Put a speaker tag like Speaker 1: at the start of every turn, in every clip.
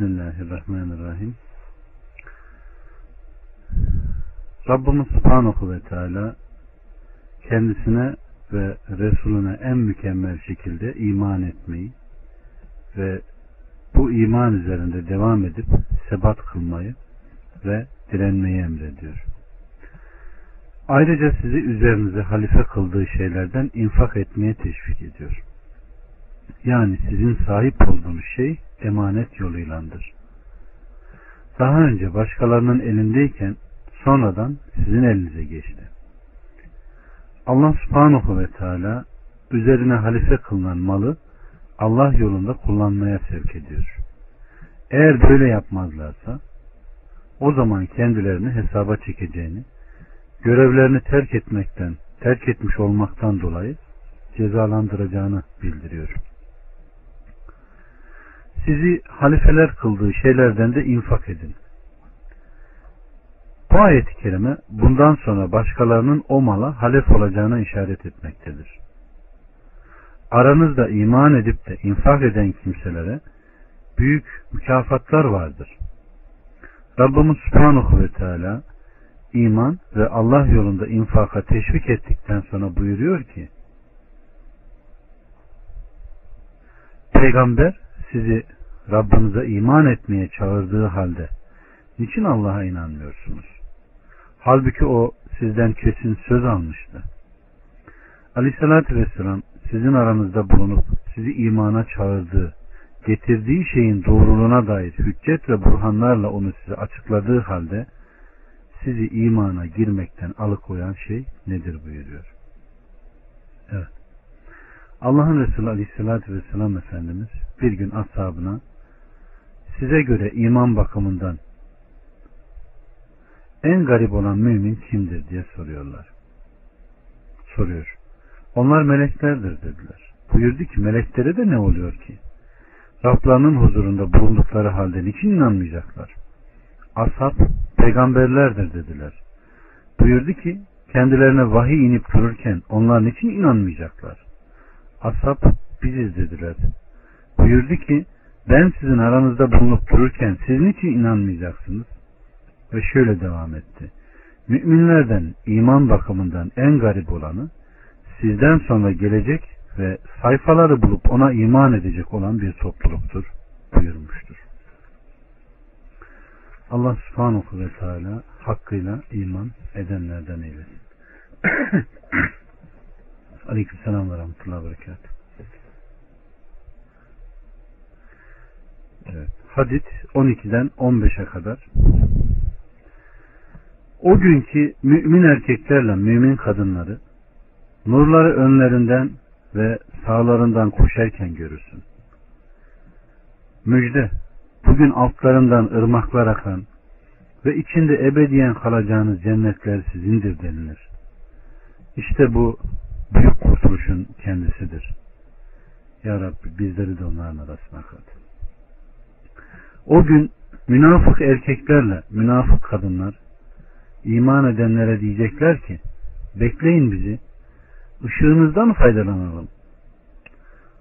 Speaker 1: Bismillahirrahmanirrahim. Rabbimiz Subhanahu ve Teala kendisine ve Resulüne en mükemmel şekilde iman etmeyi ve bu iman üzerinde devam edip sebat kılmayı ve direnmeyi emrediyor. Ayrıca sizi üzerinize halife kıldığı şeylerden infak etmeye teşvik ediyor. Yani sizin sahip olduğunuz şey emanet yoluylandır. Daha önce başkalarının elindeyken sonradan sizin elinize geçti. Allah subhanahu ve teala üzerine halife kılınan malı Allah yolunda kullanmaya sevk ediyor. Eğer böyle yapmazlarsa o zaman kendilerini hesaba çekeceğini, görevlerini terk etmekten, terk etmiş olmaktan dolayı cezalandıracağını bildiriyor sizi halifeler kıldığı şeylerden de infak edin. Bu ayet-i kerime bundan sonra başkalarının o mala halef olacağına işaret etmektedir. Aranızda iman edip de infak eden kimselere büyük mükafatlar vardır. Rabbimiz Subhanahu ve Teala iman ve Allah yolunda infaka teşvik ettikten sonra buyuruyor ki Peygamber sizi Rabbinize iman etmeye çağırdığı halde niçin Allah'a inanmıyorsunuz? Halbuki o sizden kesin söz almıştı. Aleyhissalatü vesselam sizin aranızda bulunup sizi imana çağırdığı, getirdiği şeyin doğruluğuna dair hüccet ve burhanlarla onu size açıkladığı halde sizi imana girmekten alıkoyan şey nedir buyuruyor. Evet. Allah'ın Resulü Aleyhisselatü Vesselam Efendimiz bir gün ashabına size göre iman bakımından en garip olan mümin kimdir diye soruyorlar. Soruyor. Onlar meleklerdir dediler. Buyurdu ki meleklere de ne oluyor ki? Rablarının huzurunda bulundukları halde niçin inanmayacaklar? Ashab peygamberlerdir dediler. Buyurdu ki kendilerine vahiy inip dururken onlar niçin inanmayacaklar? Ashab biziz dediler. Buyurdu ki ben sizin aranızda bulunup dururken siz niçin inanmayacaksınız? Ve şöyle devam etti. Müminlerden iman bakımından en garip olanı sizden sonra gelecek ve sayfaları bulup ona iman edecek olan bir topluluktur buyurmuştur. Allah subhanahu ve teala hakkıyla iman edenlerden eylesin. Aleyküm selam ve rahmetullahi ve berekatuhu. Evet. Hadit 12'den 15'e kadar. O günkü mümin erkeklerle mümin kadınları nurları önlerinden ve sağlarından koşarken görürsün. Müjde, bugün altlarından ırmaklar akan ve içinde ebediyen kalacağınız cennetler sizindir denilir. İşte bu kurtuluşun kendisidir. Ya Rabbi bizleri de onların arasına kat. O gün münafık erkeklerle münafık kadınlar iman edenlere diyecekler ki bekleyin bizi ışığınızdan faydalanalım.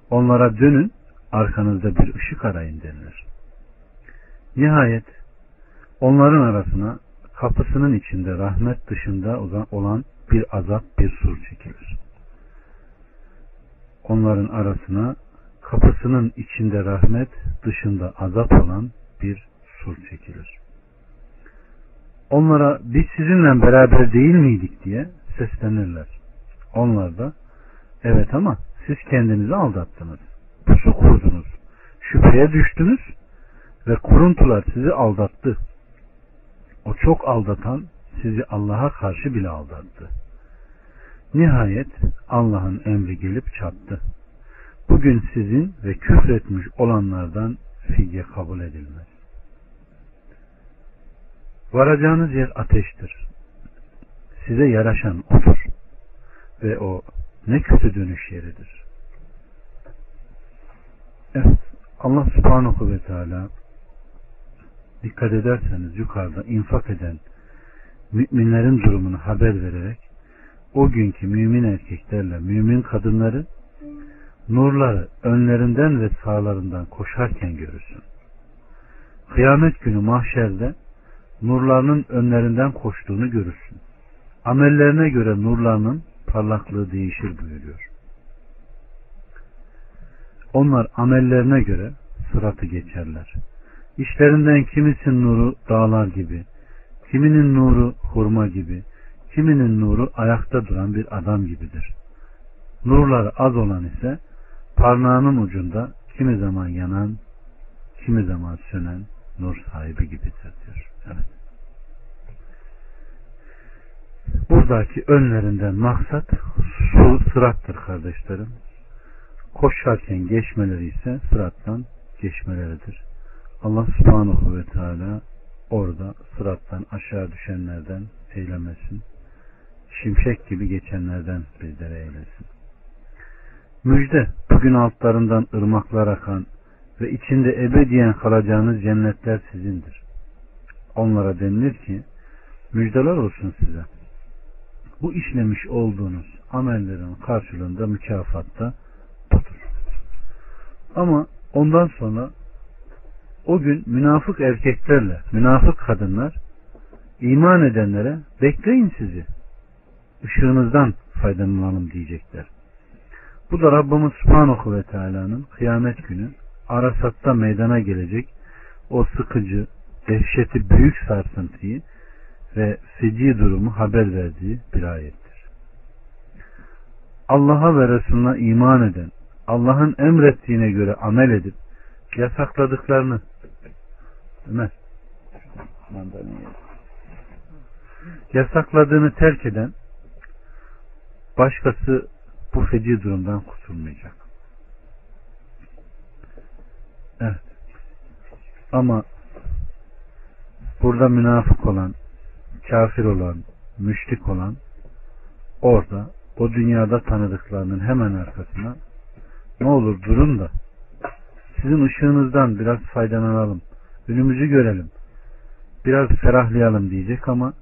Speaker 1: Onlara dönün arkanızda bir ışık arayın denilir. Nihayet onların arasına kapısının içinde rahmet dışında olan bir azap bir sur çekilir. Onların arasına kapısının içinde rahmet, dışında azap olan bir sur çekilir. Onlara biz sizinle beraber değil miydik diye seslenirler. Onlar da evet ama siz kendinizi aldattınız. Pusu kurdunuz. Şüpheye düştünüz ve kuruntular sizi aldattı. O çok aldatan sizi Allah'a karşı bile aldattı. Nihayet Allah'ın emri gelip çattı. Bugün sizin ve küfretmiş olanlardan fidye kabul edilmez. Varacağınız yer ateştir. Size yaraşan odur. Ve o ne kötü dönüş yeridir. Evet. Allah subhanahu ve teala dikkat ederseniz yukarıda infak eden müminlerin durumunu haber vererek o günkü mümin erkeklerle mümin kadınları nurları önlerinden ve sağlarından koşarken görürsün. Kıyamet günü mahşerde nurlarının önlerinden koştuğunu görürsün. Amellerine göre nurlarının parlaklığı değişir buyuruyor. Onlar amellerine göre sıratı geçerler. İşlerinden kimisinin nuru dağlar gibi, kiminin nuru hurma gibi, kiminin nuru ayakta duran bir adam gibidir. Nurları az olan ise parmağının ucunda kimi zaman yanan, kimi zaman sönen nur sahibi gibidir diyor. Evet. Buradaki önlerinden maksat su sırattır kardeşlerim. Koşarken geçmeleri ise sırattan geçmeleridir. Allah subhanahu ve teala orada sırattan aşağı düşenlerden eylemesin. Şimşek gibi geçenlerden bizlere eylesin. Müjde bugün altlarından ırmaklar akan ve içinde ebediyen kalacağınız cennetler sizindir. Onlara denilir ki müjdeler olsun size. Bu işlemiş olduğunuz amellerin karşılığında mükafatta budur. Ama ondan sonra o gün münafık erkeklerle münafık kadınlar iman edenlere bekleyin sizi. Işığınızdan faydalanalım diyecekler. Bu da Rabbimiz Subhanahu ve Teala'nın kıyamet günü Arasat'ta meydana gelecek o sıkıcı, dehşeti büyük sarsıntıyı ve feci durumu haber verdiği bir ayettir. Allah'a ve Resulüne iman eden, Allah'ın emrettiğine göre amel edip yasakladıklarını Ömer yasakladığını terk eden başkası bu feci durumdan kurtulmayacak. Evet. Ama burada münafık olan, kafir olan, müşrik olan orada o dünyada tanıdıklarının hemen arkasına ne olur durun da sizin ışığınızdan biraz faydalanalım. Önümüzü görelim. Biraz ferahlayalım diyecek ama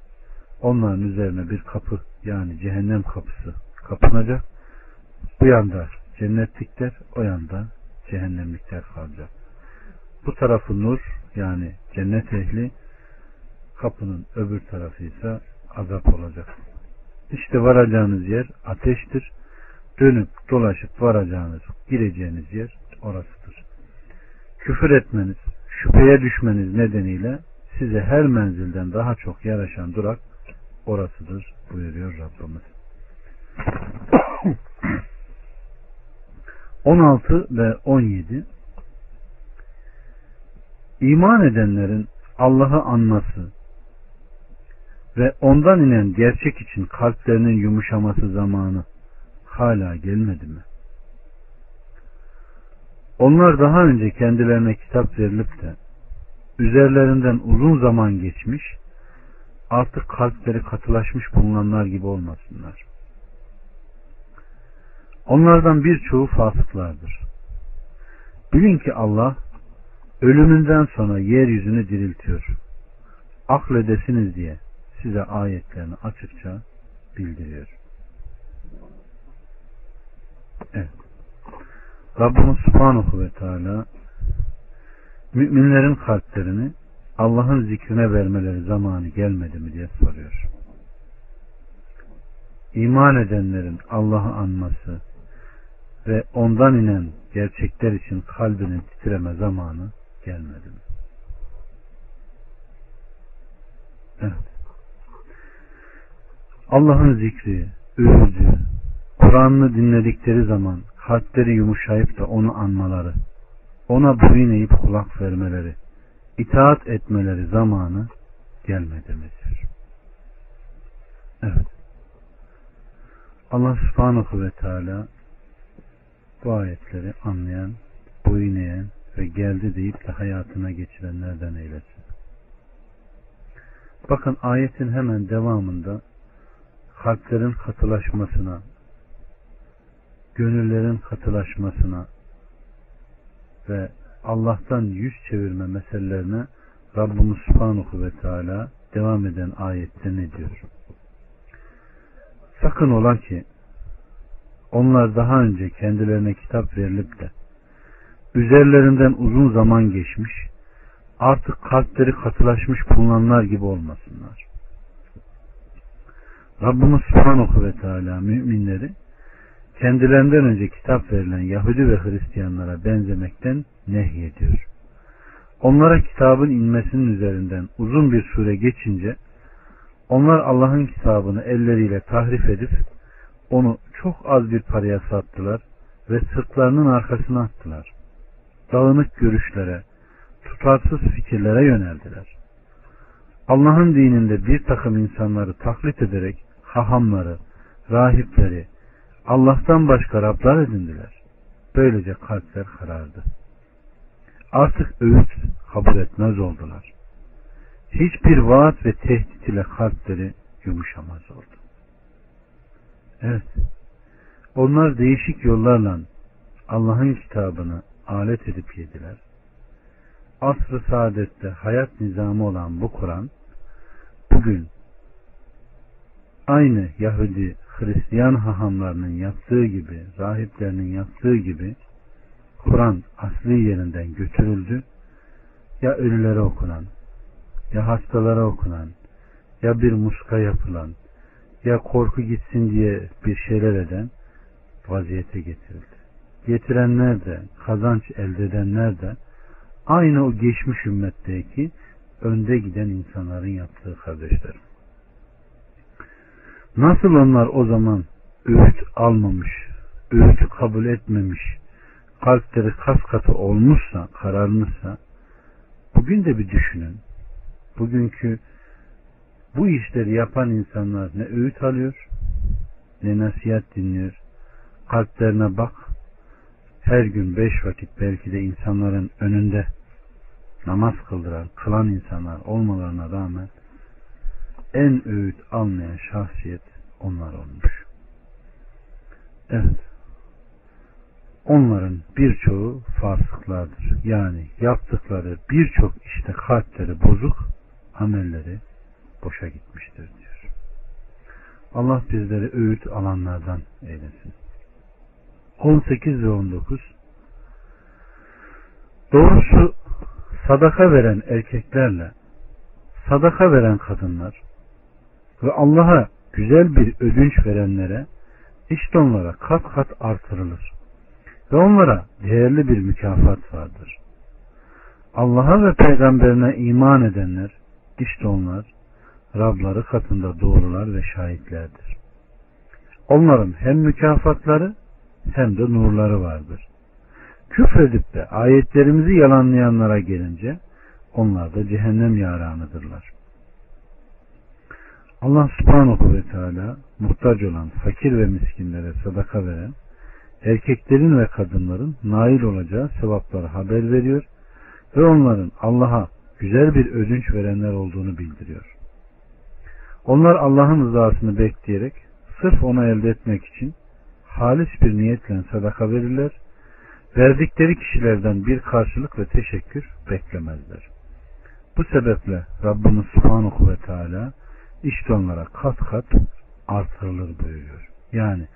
Speaker 1: onların üzerine bir kapı yani cehennem kapısı kapanacak bu yanda cennetlikler, o yanda cehennemlikler kalacak. Bu tarafı nur yani cennet ehli, kapının öbür tarafı ise azap olacak. İşte varacağınız yer ateştir. Dönüp dolaşıp varacağınız, gireceğiniz yer orasıdır. Küfür etmeniz, şüpheye düşmeniz nedeniyle size her menzilden daha çok yaraşan durak orasıdır buyuruyor Rabbimiz. 16 ve 17 İman edenlerin Allah'ı anması ve ondan inen gerçek için kalplerinin yumuşaması zamanı hala gelmedi mi? Onlar daha önce kendilerine kitap verilip de üzerlerinden uzun zaman geçmiş artık kalpleri katılaşmış bulunanlar gibi olmasınlar. Onlardan birçoğu fasıklardır. Bilin ki Allah ölümünden sonra yeryüzünü diriltiyor. Akledesiniz diye size ayetlerini açıkça bildiriyor. Evet. Rabbimiz Subhanahu ve Teala müminlerin kalplerini Allah'ın zikrine vermeleri zamanı gelmedi mi diye soruyor. İman edenlerin Allah'ı anması, ve ondan inen gerçekler için kalbinin titreme zamanı gelmedi mi? Evet. Allah'ın zikri, övüldüğü, Kur'an'ını dinledikleri zaman kalpleri yumuşayıp da onu anmaları, ona boyun eğip kulak vermeleri, itaat etmeleri zamanı gelmedi mi? Evet. Allah subhanahu ve teala bu ayetleri anlayan, boyun eğen ve geldi deyip de hayatına geçirenlerden eylesin. Bakın ayetin hemen devamında kalplerin katılaşmasına, gönüllerin katılaşmasına ve Allah'tan yüz çevirme meselelerine Rabbimiz Subhanahu ve Teala devam eden ayette ne diyor? Sakın ola ki onlar daha önce kendilerine kitap verilip de üzerlerinden uzun zaman geçmiş artık kalpleri katılaşmış bulunanlar gibi olmasınlar. Rabbimiz Subhanahu ve Teala müminleri kendilerinden önce kitap verilen Yahudi ve Hristiyanlara benzemekten nehyediyor. Onlara kitabın inmesinin üzerinden uzun bir süre geçince onlar Allah'ın kitabını elleriyle tahrif edip onu çok az bir paraya sattılar ve sırtlarının arkasına attılar. Dağınık görüşlere, tutarsız fikirlere yöneldiler. Allah'ın dininde bir takım insanları taklit ederek hahamları, rahipleri, Allah'tan başka Rablar edindiler. Böylece kalpler karardı. Artık öğüt kabul etmez oldular. Hiçbir vaat ve tehdit ile kalpleri yumuşamaz oldu. Evet. Onlar değişik yollarla Allah'ın kitabını alet edip yediler. Asr-ı saadette hayat nizamı olan bu Kur'an bugün aynı Yahudi Hristiyan hahamlarının yaptığı gibi, rahiplerinin yaptığı gibi Kur'an asli yerinden götürüldü. Ya ölülere okunan, ya hastalara okunan, ya bir muska yapılan, ya korku gitsin diye bir şeyler eden vaziyete getirildi. Getirenler de, kazanç elde edenler de aynı o geçmiş ümmetteki önde giden insanların yaptığı kardeşlerim. Nasıl onlar o zaman öğüt almamış, öğütü kabul etmemiş, kalpleri kas katı olmuşsa, kararmışsa, bugün de bir düşünün. Bugünkü bu işleri yapan insanlar ne öğüt alıyor, ne nasihat dinliyor. Kalplerine bak, her gün beş vakit belki de insanların önünde namaz kıldıran, kılan insanlar olmalarına rağmen en öğüt almayan şahsiyet onlar olmuş. Evet. Onların birçoğu fasıklardır. Yani yaptıkları birçok işte kalpleri bozuk, amelleri boşa gitmiştir diyor. Allah bizleri öğüt alanlardan eylesin. 18 ve 19 Doğrusu sadaka veren erkeklerle sadaka veren kadınlar ve Allah'a güzel bir ödünç verenlere işte onlara kat kat artırılır. Ve onlara değerli bir mükafat vardır. Allah'a ve peygamberine iman edenler işte onlar Rabları katında doğrular ve şahitlerdir. Onların hem mükafatları hem de nurları vardır. Küfredip de ayetlerimizi yalanlayanlara gelince onlar da cehennem yaranıdırlar. Allah subhanahu ve teala muhtaç olan fakir ve miskinlere sadaka veren erkeklerin ve kadınların nail olacağı sevapları haber veriyor ve onların Allah'a güzel bir ödünç verenler olduğunu bildiriyor. Onlar Allah'ın rızasını bekleyerek sırf onu elde etmek için halis bir niyetle sadaka verirler. Verdikleri kişilerden bir karşılık ve teşekkür beklemezler. Bu sebeple Rabbimiz Subhanahu ve Teala işte onlara kat kat artırılır buyuruyor. Yani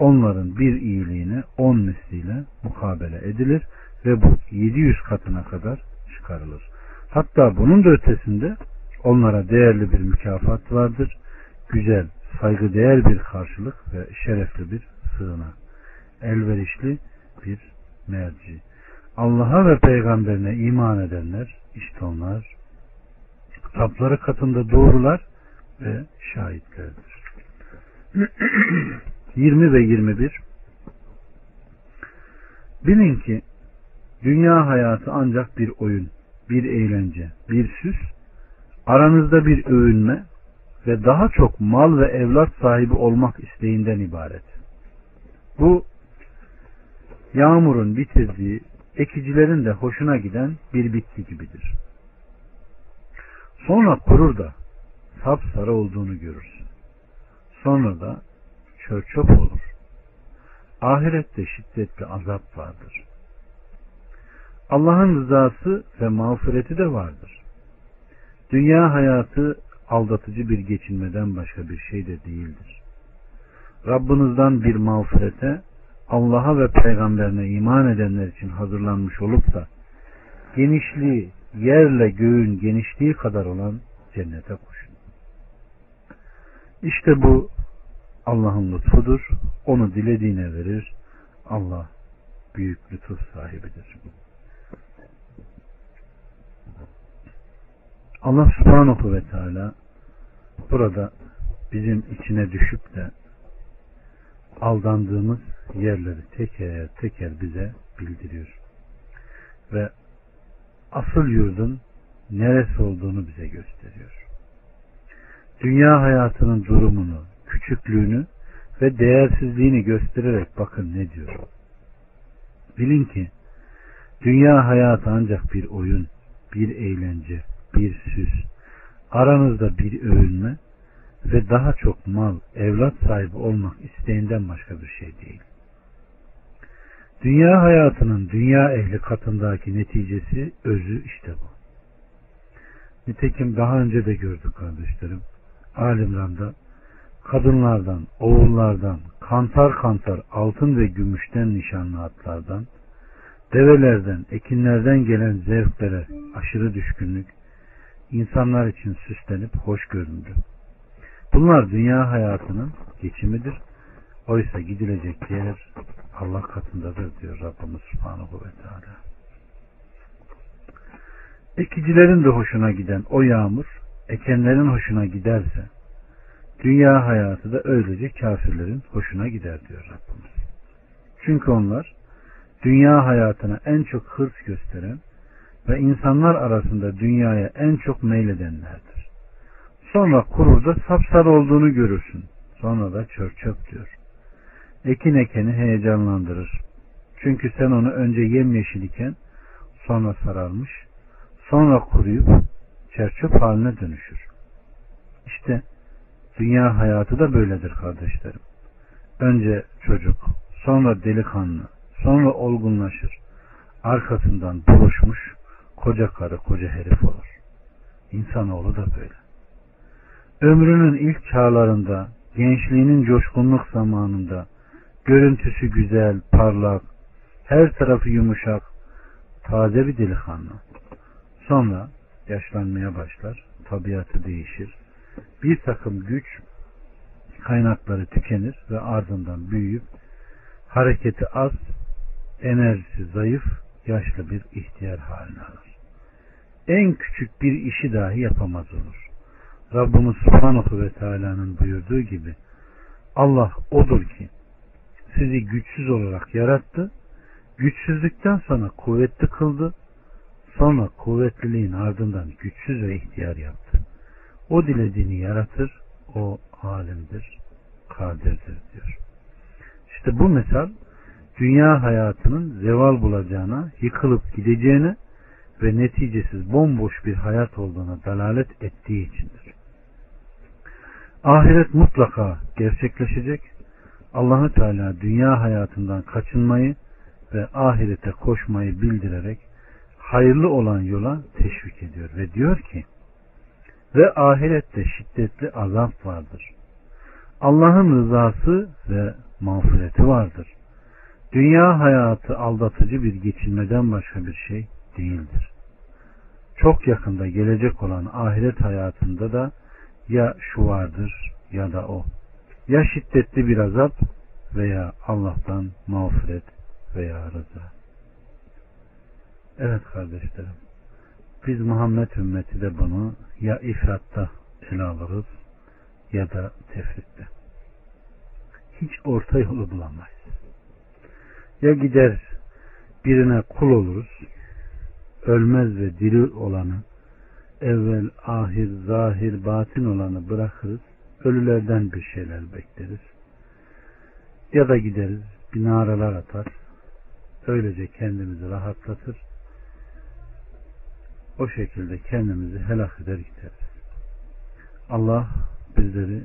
Speaker 1: onların bir iyiliğine on misliyle mukabele edilir ve bu 700 katına kadar çıkarılır. Hatta bunun da ötesinde onlara değerli bir mükafat vardır. Güzel, saygıdeğer bir karşılık ve şerefli bir sığınak. Elverişli bir merci. Allah'a ve peygamberine iman edenler işte onlar Rabları katında doğrular ve şahitlerdir. 20 ve 21 Bilin ki dünya hayatı ancak bir oyun, bir eğlence, bir süs, aranızda bir övünme ve daha çok mal ve evlat sahibi olmak isteğinden ibaret. Bu yağmurun bitirdiği, ekicilerin de hoşuna giden bir bitki gibidir. Sonra kurur da sapsarı olduğunu görürsün. Sonra da çörçöp olur. Ahirette şiddetli azap vardır. Allah'ın rızası ve mağfireti de vardır. Dünya hayatı aldatıcı bir geçinmeden başka bir şey de değildir. Rabbinizden bir mağfirete Allah'a ve peygamberine iman edenler için hazırlanmış olup da genişliği, yerle göğün genişliği kadar olan cennete koşun. İşte bu Allah'ın lütfudur. Onu dilediğine verir. Allah büyük lütuf sahibidir. Allah subhanahu ve teala burada bizim içine düşüp de aldandığımız yerleri teker teker bize bildiriyor. Ve asıl yurdun neresi olduğunu bize gösteriyor. Dünya hayatının durumunu, küçüklüğünü ve değersizliğini göstererek bakın ne diyor. Bilin ki dünya hayatı ancak bir oyun, bir eğlence, bir süs, aranızda bir övünme ve daha çok mal, evlat sahibi olmak isteğinden başka bir şey değil. Dünya hayatının dünya ehli katındaki neticesi, özü işte bu. Nitekim daha önce de gördük kardeşlerim. Alimran'da kadınlardan, oğullardan, kantar kantar altın ve gümüşten nişanlı atlardan, develerden, ekinlerden gelen zevklere aşırı düşkünlük, insanlar için süslenip hoş göründü. Bunlar dünya hayatının geçimidir. Oysa gidilecek yer Allah katındadır diyor Rabbimiz Subhanahu ve Teala. Ekicilerin de hoşuna giden o yağmur, ekenlerin hoşuna giderse, dünya hayatı da öylece kafirlerin hoşuna gider diyor Rabbimiz. Çünkü onlar dünya hayatına en çok hırs gösteren ve insanlar arasında dünyaya en çok meyledenlerdir. Sonra kururda sapsarı olduğunu görürsün. Sonra da çör çöp diyor. Ekin ekeni heyecanlandırır. Çünkü sen onu önce yemyeşil iken sonra sararmış, sonra kuruyup çerçöp haline dönüşür. İşte dünya hayatı da böyledir kardeşlerim. Önce çocuk, sonra delikanlı, sonra olgunlaşır. Arkasından buluşmuş koca karı, koca herif olur. İnsanoğlu da böyle. Ömrünün ilk çağlarında, gençliğinin coşkunluk zamanında, görüntüsü güzel, parlak, her tarafı yumuşak, taze bir delikanlı. Sonra yaşlanmaya başlar, tabiatı değişir. Bir takım güç kaynakları tükenir ve ardından büyüyüp hareketi az, enerjisi zayıf, yaşlı bir ihtiyar haline alır. En küçük bir işi dahi yapamaz olur. Rabbimiz Subhanahu ve Teala'nın buyurduğu gibi Allah odur ki sizi güçsüz olarak yarattı. Güçsüzlükten sonra kuvvetli kıldı. Sonra kuvvetliliğin ardından güçsüz ve ihtiyar yaptı. O dilediğini yaratır. O alimdir, kadirdir diyor. İşte bu mesal dünya hayatının zeval bulacağına, yıkılıp gideceğine ve neticesiz bomboş bir hayat olduğuna dalalet ettiği içindir. Ahiret mutlaka gerçekleşecek. Allahü Teala dünya hayatından kaçınmayı ve ahirete koşmayı bildirerek hayırlı olan yola teşvik ediyor ve diyor ki ve ahirette şiddetli azap vardır. Allah'ın rızası ve mağfireti vardır. Dünya hayatı aldatıcı bir geçinmeden başka bir şey değildir. Çok yakında gelecek olan ahiret hayatında da ya şu vardır ya da o. Ya şiddetli bir azap veya Allah'tan mağfiret veya rıza. Evet kardeşlerim. Biz Muhammed ümmeti de bunu ya ifratta ele alırız ya da tefritte. Hiç orta yolu bulamayız. Ya gider birine kul oluruz, ölmez ve diri olanı evvel, ahir, zahir, batin olanı bırakırız. Ölülerden bir şeyler bekleriz. Ya da gideriz, binaralar atar. Öylece kendimizi rahatlatır. O şekilde kendimizi helak eder gideriz. Allah bizleri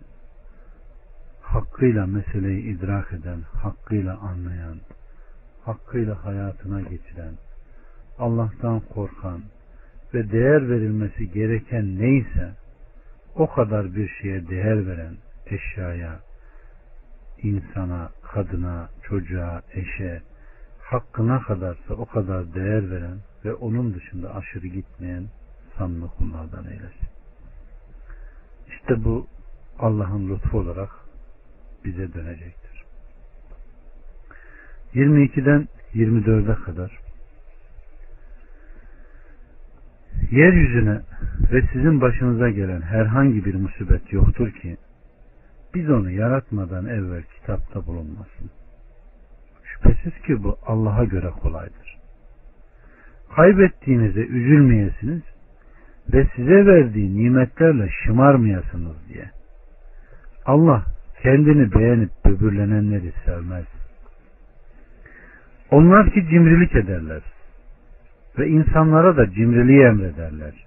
Speaker 1: hakkıyla meseleyi idrak eden, hakkıyla anlayan, hakkıyla hayatına geçiren, Allah'tan korkan, ve değer verilmesi gereken neyse o kadar bir şeye değer veren eşyaya, insana, kadına, çocuğa, eşe hakkına kadarsa o kadar değer veren ve onun dışında aşırı gitmeyen samimi kullardan eylesin. İşte bu Allah'ın lütfu olarak bize dönecektir. 22'den 24'e kadar yeryüzüne ve sizin başınıza gelen herhangi bir musibet yoktur ki biz onu yaratmadan evvel kitapta bulunmasın. Şüphesiz ki bu Allah'a göre kolaydır. Kaybettiğinize üzülmeyesiniz ve size verdiği nimetlerle şımarmayasınız diye. Allah kendini beğenip böbürlenenleri sevmez. Onlar ki cimrilik ederler ve insanlara da cimriliği emrederler.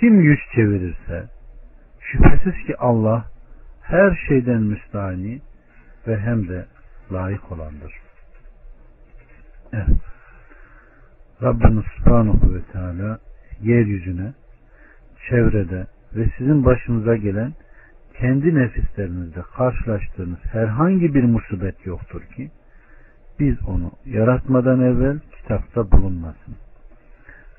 Speaker 1: Kim yüz çevirirse şüphesiz ki Allah her şeyden müstahni ve hem de layık olandır. Evet. Rabbimiz Subhanahu ve Teala yeryüzüne, çevrede ve sizin başınıza gelen kendi nefislerinizde karşılaştığınız herhangi bir musibet yoktur ki biz onu yaratmadan evvel kitapta bulunmasın.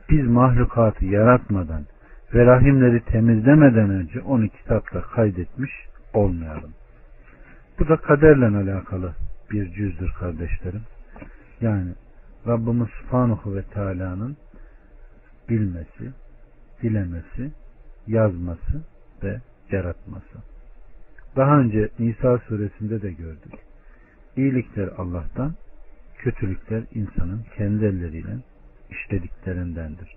Speaker 1: Biz mahlukatı yaratmadan ve rahimleri temizlemeden önce onu kitapta kaydetmiş olmayalım. Bu da kaderle alakalı bir cüzdür kardeşlerim. Yani Rabbimiz Subhanahu ve Teala'nın bilmesi, dilemesi, yazması ve yaratması. Daha önce Nisa suresinde de gördük. İyilikler Allah'tan, kötülükler insanın kendi elleriyle işlediklerindendir.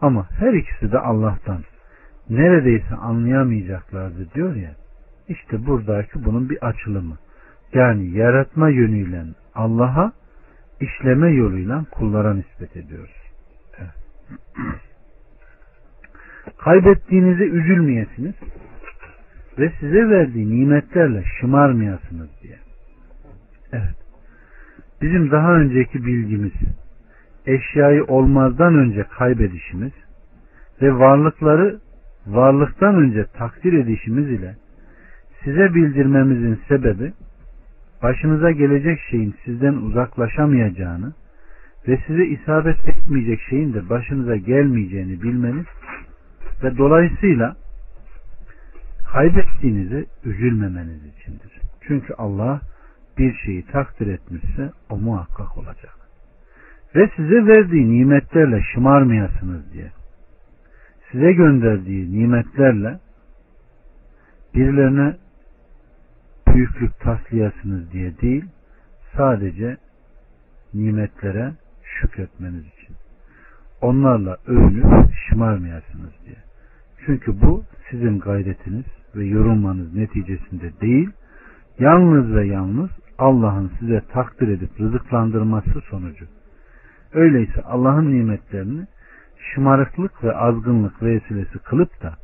Speaker 1: Ama her ikisi de Allah'tan. Neredeyse anlayamayacaklardı diyor ya. İşte buradaki bunun bir açılımı. Yani yaratma yönüyle Allah'a, işleme yoluyla kullara nispet ediyoruz. Evet. Kaybettiğinize üzülmeyesiniz ve size verdiği nimetlerle şımarmayasınız diye. Evet. Bizim daha önceki bilgimiz eşyayı olmazdan önce kaybedişimiz ve varlıkları varlıktan önce takdir edişimiz ile size bildirmemizin sebebi başınıza gelecek şeyin sizden uzaklaşamayacağını ve size isabet etmeyecek şeyin de başınıza gelmeyeceğini bilmeniz ve dolayısıyla kaybettiğinize üzülmemeniz içindir. Çünkü Allah bir şeyi takdir etmişse o muhakkak olacak. Ve size verdiği nimetlerle şımarmayasınız diye. Size gönderdiği nimetlerle birilerine büyüklük taslayasınız diye değil, sadece nimetlere şükretmeniz için. Onlarla övünüp şımarmayasınız diye. Çünkü bu sizin gayretiniz ve yorulmanız neticesinde değil, yalnız ve yalnız Allah'ın size takdir edip rızıklandırması sonucu. Öyleyse Allah'ın nimetlerini şımarıklık ve azgınlık vesilesi kılıp da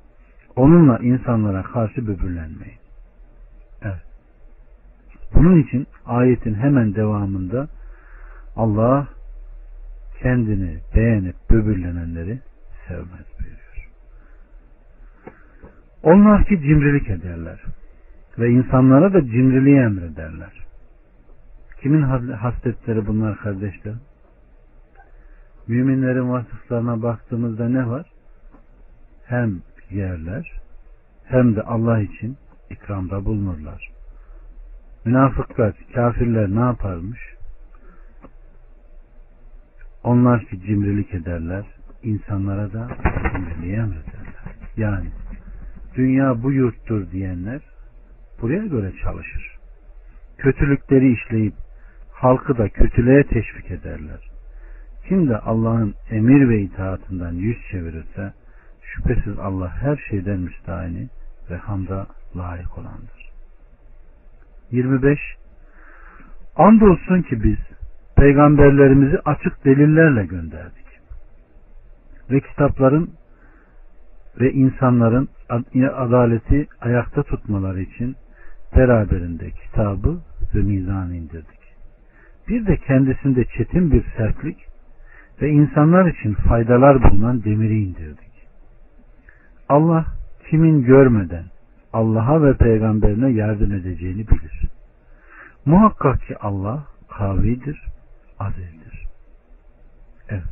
Speaker 1: onunla insanlara karşı böbürlenmeyin. Bunun için ayetin hemen devamında Allah kendini beğenip böbürlenenleri sevmez buyuruyor. Onlar ki cimrilik ederler ve insanlara da cimriliği emrederler. Kimin hasletleri bunlar kardeşlerim? Müminlerin vasıflarına baktığımızda ne var? Hem yerler hem de Allah için ikramda bulunurlar. Münafıklar, kafirler ne yaparmış? Onlar ki cimrilik ederler, insanlara da cimriliği emrederler. Yani dünya bu yurttur diyenler buraya göre çalışır. Kötülükleri işleyip halkı da kötülüğe teşvik ederler. Kim de Allah'ın emir ve itaatından yüz çevirirse şüphesiz Allah her şeyden müstahini ve hamda layık olandır. 25 Andolsun ki biz peygamberlerimizi açık delillerle gönderdik. Ve kitapların ve insanların adaleti ayakta tutmaları için beraberinde kitabı ve mizanı indirdik. Bir de kendisinde çetin bir sertlik ve insanlar için faydalar bulunan demiri indirdik. Allah kimin görmeden Allah'a ve peygamberine yardım edeceğini bilir. Muhakkak ki Allah kavidir, azizdir. Evet.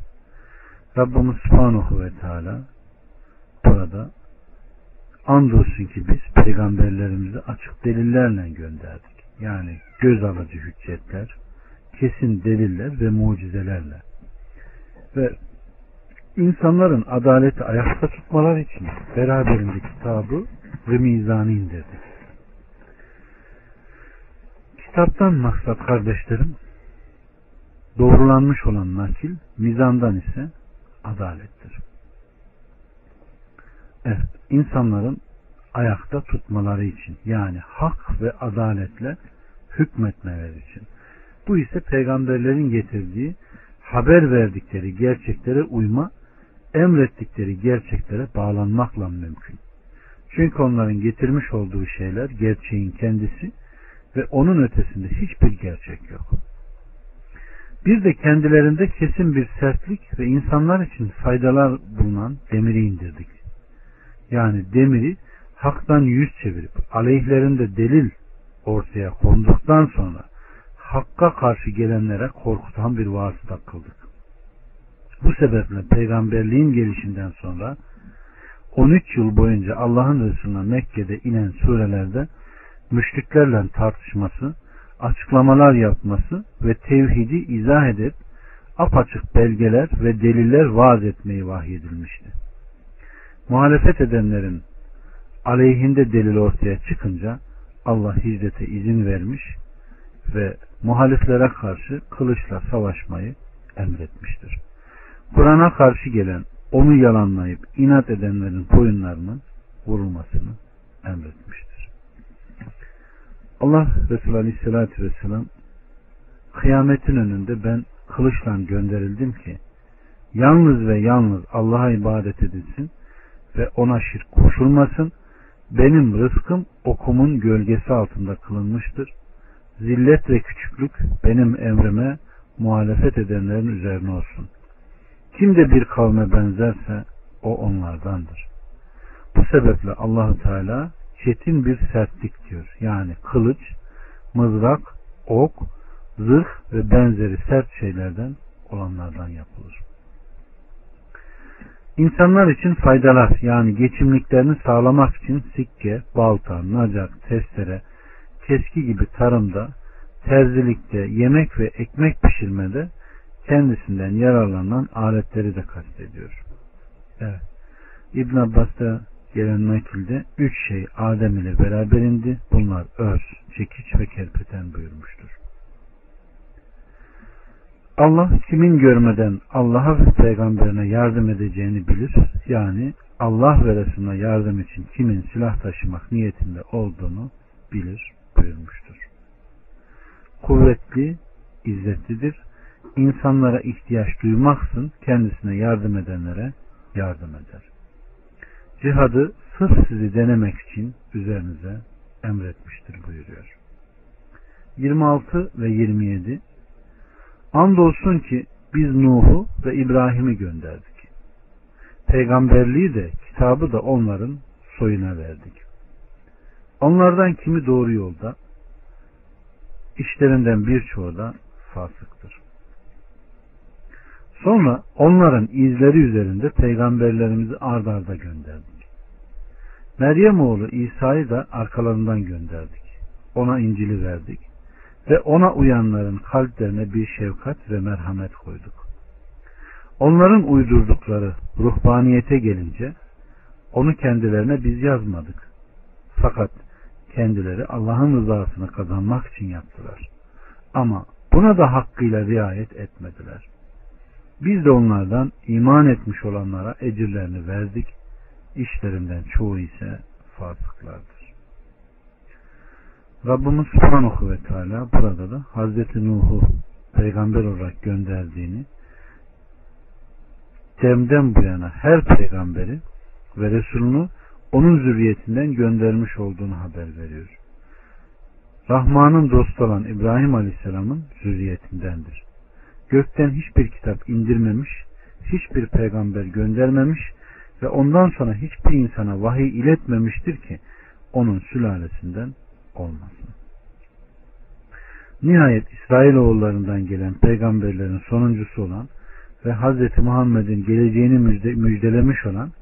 Speaker 1: Rabbimiz Subhanahu ve Teala burada andolsun ki biz peygamberlerimizi açık delillerle gönderdik. Yani göz alıcı hüccetler, kesin deliller ve mucizelerle. Ve insanların adaleti ayakta tutmalar için beraberinde kitabı ve mizanı indirdik. Kitaptan maksat kardeşlerim doğrulanmış olan nakil, mizandan ise adalettir. Evet, insanların ayakta tutmaları için yani hak ve adaletle hükmetmeleri için. Bu ise peygamberlerin getirdiği haber verdikleri gerçeklere uyma, emrettikleri gerçeklere bağlanmakla mümkün. Çünkü onların getirmiş olduğu şeyler gerçeğin kendisi ve onun ötesinde hiçbir gerçek yok. Bir de kendilerinde kesin bir sertlik ve insanlar için faydalar bulunan demiri indirdik. Yani demiri haktan yüz çevirip aleyhlerinde delil ortaya konduktan sonra hakka karşı gelenlere korkutan bir vasıta kıldık. Bu sebeple peygamberliğin gelişinden sonra 13 yıl boyunca Allah'ın Resulüne Mekke'de inen surelerde müşriklerle tartışması, açıklamalar yapması ve tevhidi izah edip apaçık belgeler ve deliller vaaz etmeyi vahyedilmişti. Muhalefet edenlerin aleyhinde delil ortaya çıkınca Allah hicrete izin vermiş ve muhaliflere karşı kılıçla savaşmayı emretmiştir. Kur'an'a karşı gelen, onu yalanlayıp inat edenlerin boyunlarının vurulmasını emretmiştir. Allah Resulü Aleyhisselatü Vesselam kıyametin önünde ben kılıçla gönderildim ki yalnız ve yalnız Allah'a ibadet edilsin ve ona şirk koşulmasın. Benim rızkım okumun gölgesi altında kılınmıştır. Zillet ve küçüklük benim emrime muhalefet edenlerin üzerine olsun. Kim de bir kavme benzerse o onlardandır. Bu sebeple Allahu Teala çetin bir sertlik diyor. Yani kılıç, mızrak, ok, zırh ve benzeri sert şeylerden olanlardan yapılır. İnsanlar için faydalar yani geçimliklerini sağlamak için sikke, balta, nacak, testere, keski gibi tarımda, terzilikte, yemek ve ekmek pişirmede kendisinden yararlanan aletleri de kastediyor. Evet. İbn Abbas'ta gelen nakilde üç şey Adem ile beraber indi. Bunlar öz, çekiç ve kerpeten buyurmuştur. Allah kimin görmeden Allah'a ve peygamberine yardım edeceğini bilir. Yani Allah ve Resulüne yardım için kimin silah taşımak niyetinde olduğunu bilir buyurmuştur. Kuvvetli, izzetlidir. İnsanlara ihtiyaç duymaksın kendisine yardım edenlere yardım eder. Cihadı sırf sizi denemek için üzerinize emretmiştir buyuruyor. 26 ve 27 Andolsun ki biz Nuh'u ve İbrahim'i gönderdik. Peygamberliği de kitabı da onların soyuna verdik. Onlardan kimi doğru yolda, işlerinden birçoğu da fasıktır. Sonra onların izleri üzerinde peygamberlerimizi ard arda gönderdik. Meryem oğlu İsa'yı da arkalarından gönderdik. Ona İncil'i verdik ve ona uyanların kalplerine bir şefkat ve merhamet koyduk. Onların uydurdukları ruhbaniyete gelince onu kendilerine biz yazmadık. Fakat kendileri Allah'ın rızasını kazanmak için yaptılar. Ama buna da hakkıyla riayet etmediler. Biz de onlardan iman etmiş olanlara ecirlerini verdik. İşlerinden çoğu ise fasıklardır. Rabbimiz Subhanahu ve Teala burada da Hazreti Nuh'u peygamber olarak gönderdiğini demden bu yana her peygamberi ve Resulünü onun zürriyetinden göndermiş olduğunu haber veriyor. Rahman'ın dostu olan İbrahim Aleyhisselam'ın zürriyetindendir. Gökten hiçbir kitap indirmemiş, hiçbir peygamber göndermemiş ve ondan sonra hiçbir insana vahiy iletmemiştir ki onun sülalesinden olmasın. Nihayet İsrailoğullarından gelen peygamberlerin sonuncusu olan ve Hz. Muhammed'in geleceğini müjde, müjdelemiş olan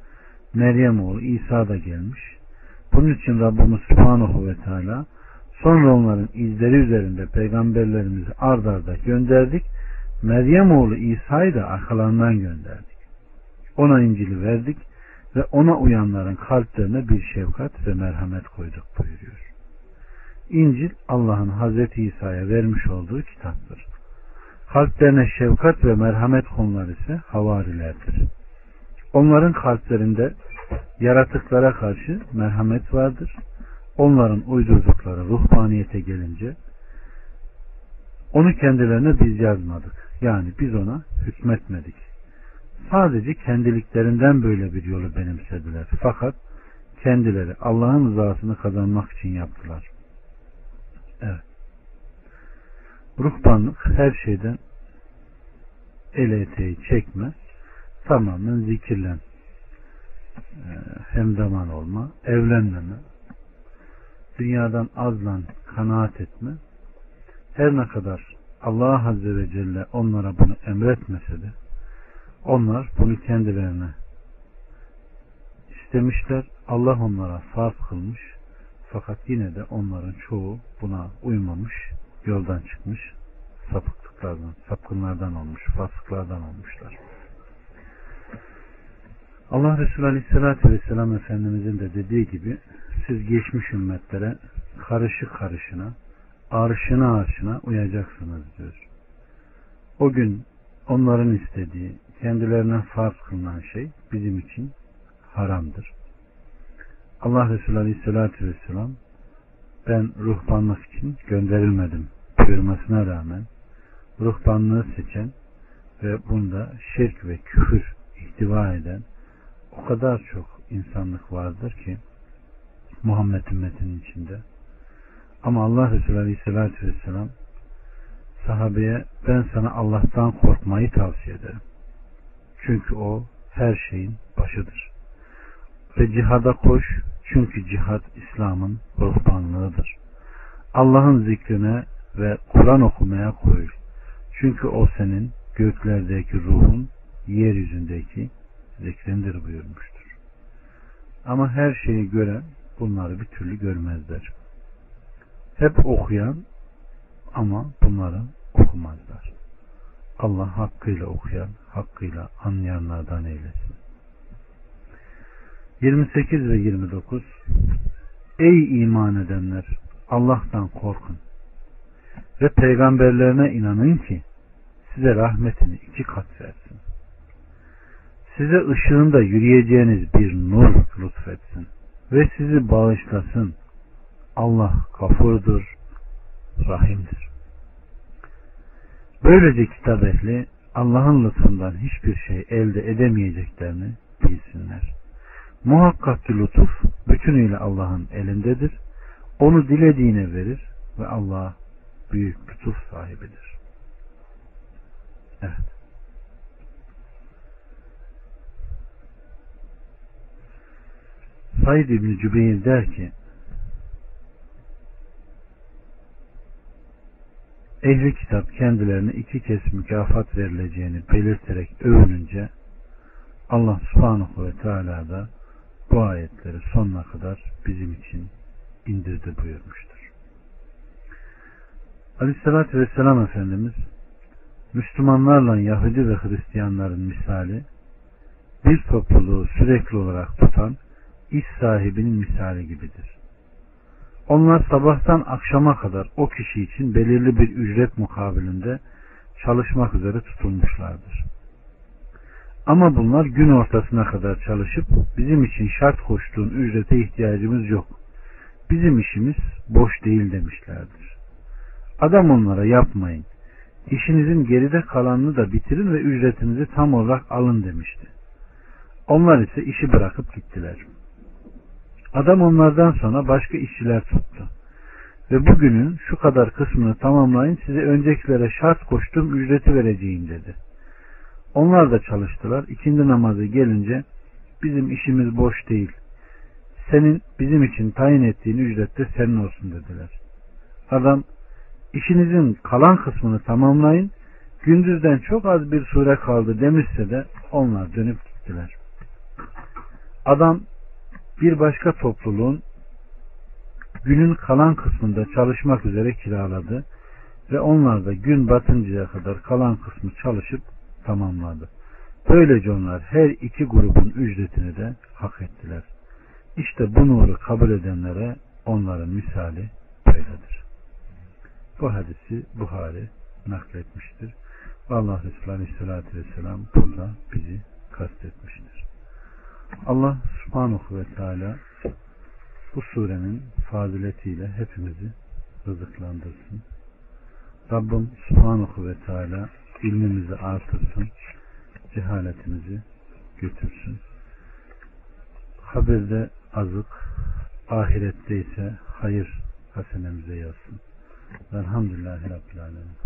Speaker 1: Meryem oğlu İsa da gelmiş. Bunun için Rabbimiz Subhanahu ve Teala sonra onların izleri üzerinde peygamberlerimizi ard arda gönderdik. Meryem oğlu İsa'yı da arkalarından gönderdik. Ona İncil'i verdik ve ona uyanların kalplerine bir şefkat ve merhamet koyduk buyuruyor. İncil Allah'ın Hazreti İsa'ya vermiş olduğu kitaptır. Kalplerine şefkat ve merhamet konular ise havarilerdir. Onların kalplerinde yaratıklara karşı merhamet vardır. Onların uydurdukları ruhbaniyete gelince onu kendilerine biz yazmadık. Yani biz ona hükmetmedik. Sadece kendiliklerinden böyle bir yolu benimsediler. Fakat kendileri Allah'ın rızasını kazanmak için yaptılar. Evet. Ruhbanlık her şeyden el eteği çekme, tamamen zikirlen, e, hemdaman olma, evlenmeme, dünyadan azlan kanaat etme, her ne kadar Allah Azze ve Celle onlara bunu emretmese de, onlar bunu kendilerine istemişler. Allah onlara farz kılmış. Fakat yine de onların çoğu buna uymamış, yoldan çıkmış, sapıklıklardan, sapkınlardan olmuş, fasıklardan olmuşlar. Allah Resulü Aleyhisselatü Vesselam Efendimizin de dediği gibi siz geçmiş ümmetlere karışı karışına, arşına arşına uyacaksınız diyor. O gün onların istediği, kendilerine farz kılınan şey bizim için haramdır. Allah Resulü Aleyhisselatü Vesselam ben ruhbanlık için gönderilmedim buyurmasına rağmen ruhbanlığı seçen ve bunda şirk ve küfür ihtiva eden o kadar çok insanlık vardır ki Muhammed ümmetinin içinde. Ama Allah Resulü Aleyhisselatü Vesselam sahabeye ben sana Allah'tan korkmayı tavsiye ederim. Çünkü o her şeyin başıdır. Ve cihada koş çünkü cihad İslam'ın ruhbanlığıdır. Allah'ın zikrine ve Kur'an okumaya koyul. Çünkü o senin göklerdeki ruhun, yeryüzündeki zikrindir buyurmuştur. Ama her şeyi gören bunları bir türlü görmezler. Hep okuyan ama bunları okumazlar. Allah hakkıyla okuyan, hakkıyla anlayanlardan eylesin. 28 ve 29 Ey iman edenler! Allah'tan korkun ve peygamberlerine inanın ki size rahmetini iki kat versin. Size ışığında yürüyeceğiniz bir nur lütfetsin ve sizi bağışlasın. Allah kafurdur, rahimdir. Böylece kitap ehli Allah'ın lütfundan hiçbir şey elde edemeyeceklerini bilsinler. Muhakkak ki lütuf bütünüyle Allah'ın elindedir. Onu dilediğine verir ve Allah büyük lütuf sahibidir. Evet. Said İbni Cübeyr der ki Ehli kitap kendilerine iki kez mükafat verileceğini belirterek övününce Allah subhanahu ve teala da bu ayetleri sonuna kadar bizim için indirdi buyurmuştur. Aleyhissalatü Vesselam Efendimiz Müslümanlarla Yahudi ve Hristiyanların misali bir topluluğu sürekli olarak tutan iş sahibinin misali gibidir. Onlar sabahtan akşama kadar o kişi için belirli bir ücret mukabilinde çalışmak üzere tutulmuşlardır. Ama bunlar gün ortasına kadar çalışıp bizim için şart koştuğun ücrete ihtiyacımız yok. Bizim işimiz boş değil demişlerdir. Adam onlara yapmayın. İşinizin geride kalanını da bitirin ve ücretinizi tam olarak alın demişti. Onlar ise işi bırakıp gittiler. Adam onlardan sonra başka işçiler tuttu. Ve bugünün şu kadar kısmını tamamlayın size öncekilere şart koştuğum ücreti vereceğim dedi. Onlar da çalıştılar. İkindi namazı gelince bizim işimiz boş değil. Senin bizim için tayin ettiğin ücret de senin olsun dediler. Adam işinizin kalan kısmını tamamlayın gündüzden çok az bir sure kaldı demişse de onlar dönüp gittiler. Adam bir başka topluluğun günün kalan kısmında çalışmak üzere kiraladı ve onlar da gün batıncaya kadar kalan kısmı çalışıp tamamladı. Böylece onlar her iki grubun ücretini de hak ettiler. İşte bu nuru kabul edenlere onların misali böyledir. Bu hadisi Buhari nakletmiştir. Allah Resulü Aleyhisselatü Vesselam burada bizi kastetmiştir. Allah Subhanahu ve Teala bu surenin faziletiyle hepimizi rızıklandırsın. Rabbim Subhanahu ve Teala ilmimizi artırsın, cehaletimizi götürsün. Haberde azık, ahirette ise hayır hasenemize yazsın. Velhamdülillahi Rabbil Alemin.